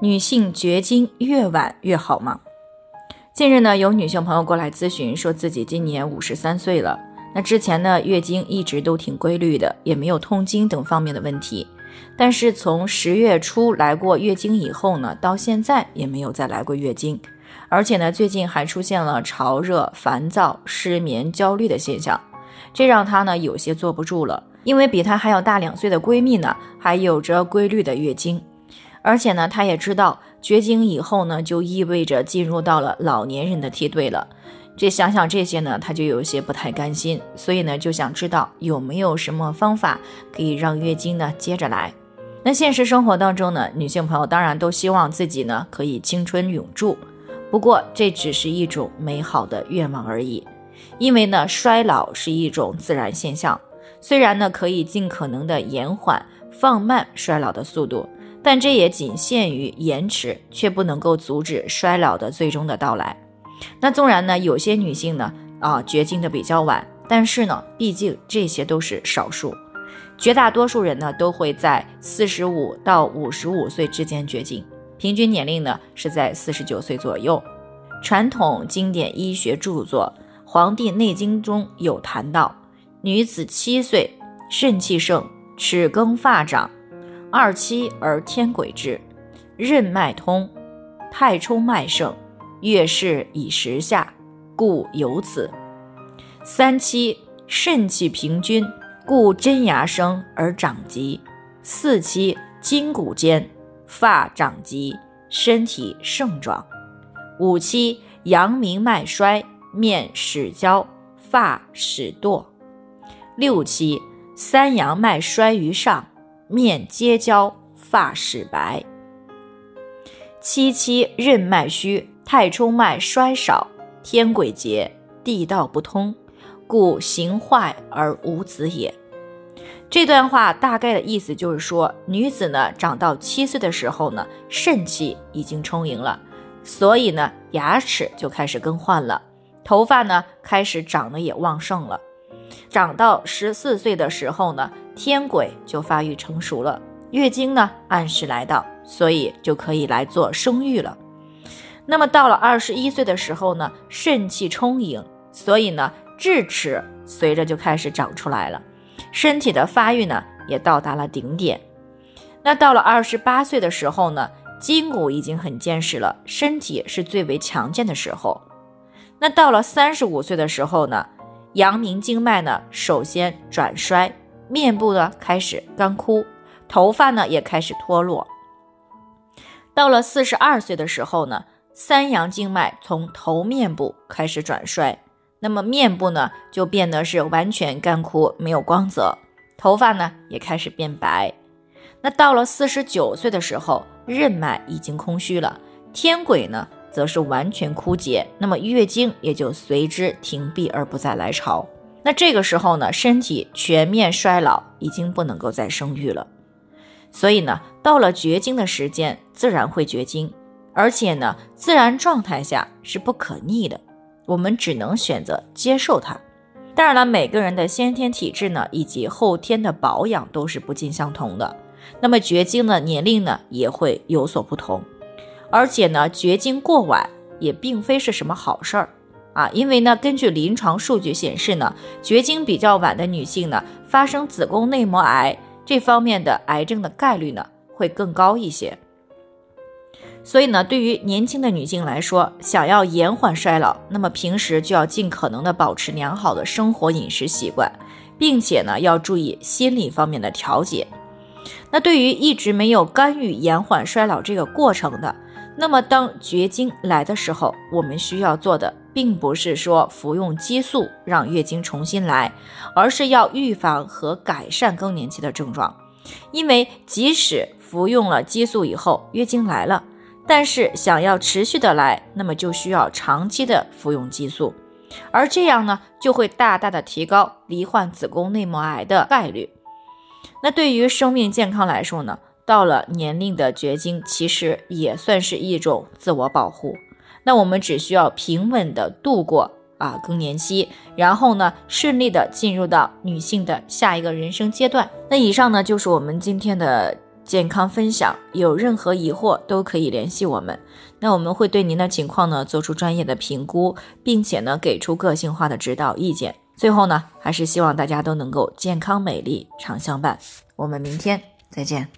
女性绝经越晚越好吗？近日呢，有女性朋友过来咨询，说自己今年五十三岁了，那之前呢，月经一直都挺规律的，也没有痛经等方面的问题。但是从十月初来过月经以后呢，到现在也没有再来过月经，而且呢，最近还出现了潮热、烦躁、失眠、焦虑的现象，这让她呢有些坐不住了。因为比她还要大两岁的闺蜜呢，还有着规律的月经。而且呢，她也知道绝经以后呢，就意味着进入到了老年人的梯队了。这想想这些呢，她就有些不太甘心，所以呢，就想知道有没有什么方法可以让月经呢接着来。那现实生活当中呢，女性朋友当然都希望自己呢可以青春永驻，不过这只是一种美好的愿望而已。因为呢，衰老是一种自然现象，虽然呢可以尽可能的延缓、放慢衰老的速度。但这也仅限于延迟，却不能够阻止衰老的最终的到来。那纵然呢，有些女性呢，啊，绝经的比较晚，但是呢，毕竟这些都是少数，绝大多数人呢，都会在四十五到五十五岁之间绝经，平均年龄呢是在四十九岁左右。传统经典医学著作《黄帝内经》中有谈到，女子七岁肾气盛，齿更发长。二七而天癸至，任脉通，太冲脉盛，月事以时下，故有此。三七肾气平均，故真牙生而长疾。四七筋骨坚，发长疾，身体盛壮。五七阳明脉衰，面始焦，发始堕。六七三阳脉衰于上。面皆焦，发始白。七七任脉虚，太冲脉衰少，天鬼竭，地道不通，故形坏而无子也。这段话大概的意思就是说，女子呢长到七岁的时候呢，肾气已经充盈了，所以呢牙齿就开始更换了，头发呢开始长得也旺盛了。长到十四岁的时候呢。天癸就发育成熟了，月经呢按时来到，所以就可以来做生育了。那么到了二十一岁的时候呢，肾气充盈，所以呢智齿随着就开始长出来了，身体的发育呢也到达了顶点。那到了二十八岁的时候呢，筋骨已经很坚实了，身体是最为强健的时候。那到了三十五岁的时候呢，阳明经脉呢首先转衰。面部呢开始干枯，头发呢也开始脱落。到了四十二岁的时候呢，三阳经脉从头面部开始转衰，那么面部呢就变得是完全干枯，没有光泽，头发呢也开始变白。那到了四十九岁的时候，任脉已经空虚了，天癸呢则是完全枯竭，那么月经也就随之停闭而不再来潮。那这个时候呢，身体全面衰老，已经不能够再生育了。所以呢，到了绝经的时间，自然会绝经，而且呢，自然状态下是不可逆的，我们只能选择接受它。当然了，每个人的先天体质呢，以及后天的保养都是不尽相同的。那么绝经的年龄呢，也会有所不同，而且呢，绝经过晚也并非是什么好事儿。啊，因为呢，根据临床数据显示呢，绝经比较晚的女性呢，发生子宫内膜癌这方面的癌症的概率呢，会更高一些。所以呢，对于年轻的女性来说，想要延缓衰老，那么平时就要尽可能的保持良好的生活饮食习惯，并且呢，要注意心理方面的调节。那对于一直没有干预延缓衰老这个过程的，那么当绝经来的时候，我们需要做的。并不是说服用激素让月经重新来，而是要预防和改善更年期的症状。因为即使服用了激素以后月经来了，但是想要持续的来，那么就需要长期的服用激素，而这样呢，就会大大的提高罹患子宫内膜癌的概率。那对于生命健康来说呢，到了年龄的绝经，其实也算是一种自我保护。那我们只需要平稳的度过啊更年期，然后呢，顺利的进入到女性的下一个人生阶段。那以上呢，就是我们今天的健康分享。有任何疑惑都可以联系我们，那我们会对您的情况呢做出专业的评估，并且呢给出个性化的指导意见。最后呢，还是希望大家都能够健康美丽常相伴。我们明天再见。